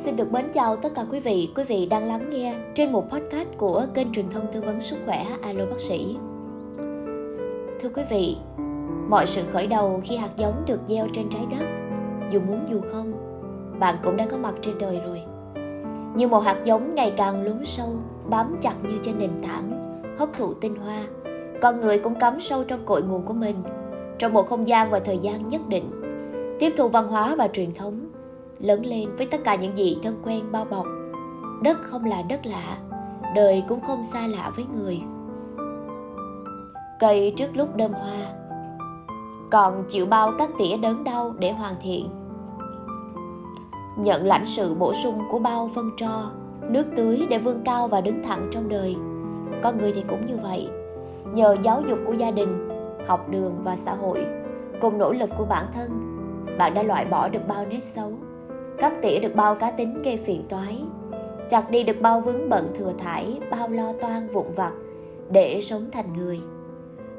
Xin được mến chào tất cả quý vị, quý vị đang lắng nghe trên một podcast của kênh truyền thông tư vấn sức khỏe Alo Bác sĩ. Thưa quý vị, mọi sự khởi đầu khi hạt giống được gieo trên trái đất, dù muốn dù không, bạn cũng đã có mặt trên đời rồi. Như một hạt giống ngày càng lún sâu, bám chặt như trên nền tảng, hấp thụ tinh hoa, con người cũng cắm sâu trong cội nguồn của mình, trong một không gian và thời gian nhất định, tiếp thu văn hóa và truyền thống, lớn lên với tất cả những gì thân quen bao bọc. Đất không là đất lạ, đời cũng không xa lạ với người. Cây trước lúc đơm hoa, còn chịu bao các tỉa đớn đau để hoàn thiện. Nhận lãnh sự bổ sung của bao phân tro, nước tưới để vươn cao và đứng thẳng trong đời. Con người thì cũng như vậy. Nhờ giáo dục của gia đình, học đường và xã hội, cùng nỗ lực của bản thân, bạn đã loại bỏ được bao nét xấu cắt tỉa được bao cá tính gây phiền toái. Chặt đi được bao vướng bận thừa thải, bao lo toan vụn vặt, để sống thành người.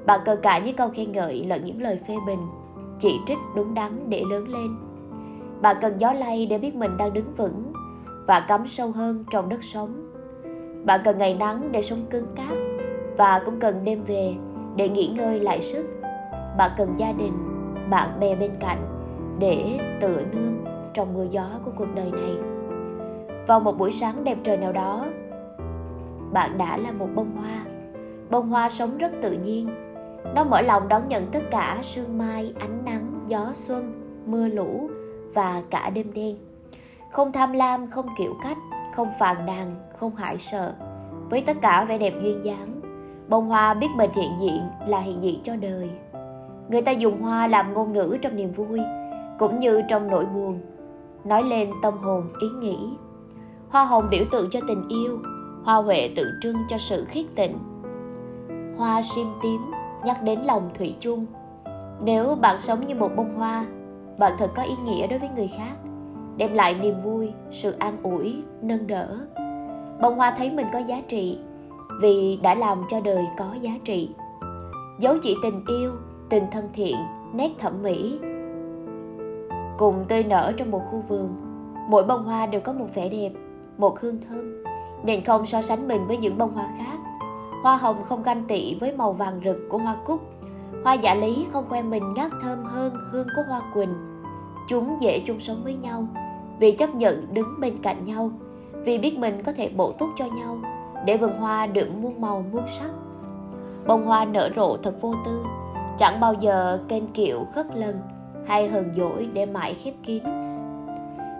Bạn cờ cả những câu khen ngợi lẫn những lời phê bình, chỉ trích đúng đắn để lớn lên. Bạn cần gió lay để biết mình đang đứng vững và cắm sâu hơn trong đất sống. Bạn cần ngày nắng để sống cứng cáp và cũng cần đêm về để nghỉ ngơi lại sức. Bạn cần gia đình, bạn bè bên cạnh để tựa nương trong mưa gió của cuộc đời này. Vào một buổi sáng đẹp trời nào đó, bạn đã là một bông hoa. Bông hoa sống rất tự nhiên. Nó mở lòng đón nhận tất cả sương mai, ánh nắng, gió xuân, mưa lũ và cả đêm đen. Không tham lam, không kiểu cách, không phàn nàn, không hại sợ. Với tất cả vẻ đẹp duyên dáng, bông hoa biết mình hiện diện là hiện diện cho đời. Người ta dùng hoa làm ngôn ngữ trong niềm vui, cũng như trong nỗi buồn nói lên tâm hồn, ý nghĩ. Hoa hồng biểu tượng cho tình yêu, hoa huệ tượng trưng cho sự khiết tịnh. Hoa sim tím nhắc đến lòng thủy chung. Nếu bạn sống như một bông hoa, bạn thật có ý nghĩa đối với người khác, đem lại niềm vui, sự an ủi, nâng đỡ. Bông hoa thấy mình có giá trị vì đã làm cho đời có giá trị. Dấu chỉ tình yêu, tình thân thiện, nét thẩm mỹ cùng tươi nở trong một khu vườn. Mỗi bông hoa đều có một vẻ đẹp, một hương thơm, nên không so sánh mình với những bông hoa khác. Hoa hồng không ganh tị với màu vàng rực của hoa cúc. Hoa dạ lý không quen mình ngát thơm hơn hương của hoa quỳnh. Chúng dễ chung sống với nhau vì chấp nhận đứng bên cạnh nhau, vì biết mình có thể bổ túc cho nhau để vườn hoa được muôn màu muôn sắc. Bông hoa nở rộ thật vô tư, chẳng bao giờ kênh kiệu khất lần, hay hờn dỗi để mãi khép kín.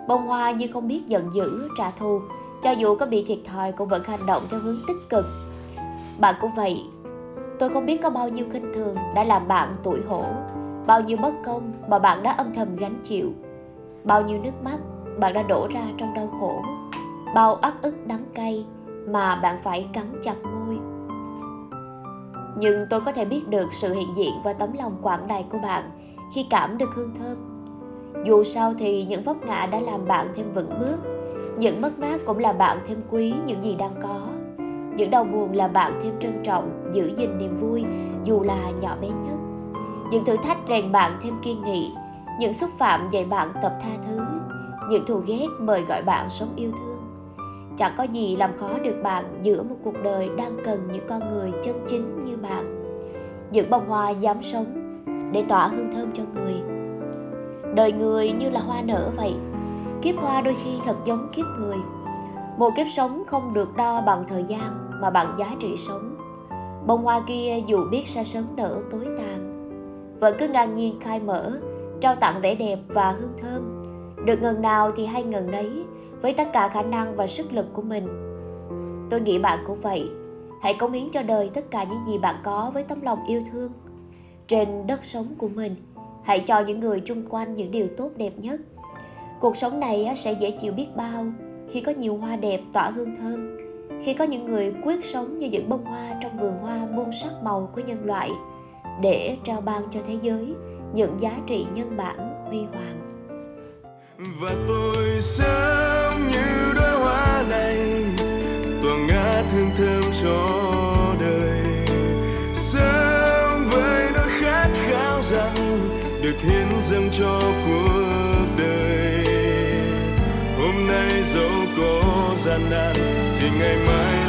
Bông hoa như không biết giận dữ, trả thù, cho dù có bị thiệt thòi cũng vẫn hành động theo hướng tích cực. Bạn cũng vậy, tôi không biết có bao nhiêu khinh thường đã làm bạn tủi hổ, bao nhiêu bất công mà bạn đã âm thầm gánh chịu, bao nhiêu nước mắt bạn đã đổ ra trong đau khổ, bao ắt ức đắng cay mà bạn phải cắn chặt môi. Nhưng tôi có thể biết được sự hiện diện và tấm lòng quảng đại của bạn khi cảm được hương thơm. Dù sao thì những vấp ngã đã làm bạn thêm vững bước, những mất mát cũng là bạn thêm quý những gì đang có. Những đau buồn là bạn thêm trân trọng, giữ gìn niềm vui dù là nhỏ bé nhất. Những thử thách rèn bạn thêm kiên nghị, những xúc phạm dạy bạn tập tha thứ, những thù ghét mời gọi bạn sống yêu thương. Chẳng có gì làm khó được bạn giữa một cuộc đời đang cần những con người chân chính như bạn. Những bông hoa dám sống để tỏa hương thơm cho người. Đời người như là hoa nở vậy, kiếp hoa đôi khi thật giống kiếp người. Một kiếp sống không được đo bằng thời gian mà bằng giá trị sống. Bông hoa kia dù biết sẽ sớm nở tối tàn. Vẫn cứ ngang nhiên khai mở, trao tặng vẻ đẹp và hương thơm. Được ngần nào thì hay ngần nấy, với tất cả khả năng và sức lực của mình. Tôi nghĩ bạn cũng vậy. Hãy cống hiến cho đời tất cả những gì bạn có với tấm lòng yêu thương trên đất sống của mình. Hãy cho những người chung quanh những điều tốt đẹp nhất. Cuộc sống này sẽ dễ chịu biết bao khi có nhiều hoa đẹp tỏa hương thơm, khi có những người quyết sống như những bông hoa trong vườn hoa muôn sắc màu của nhân loại để trao ban cho thế giới những giá trị nhân bản huy hoàng. Và tôi sẽ dâng cho cuộc đời. Hôm nay dẫu có gian nan thì ngày mai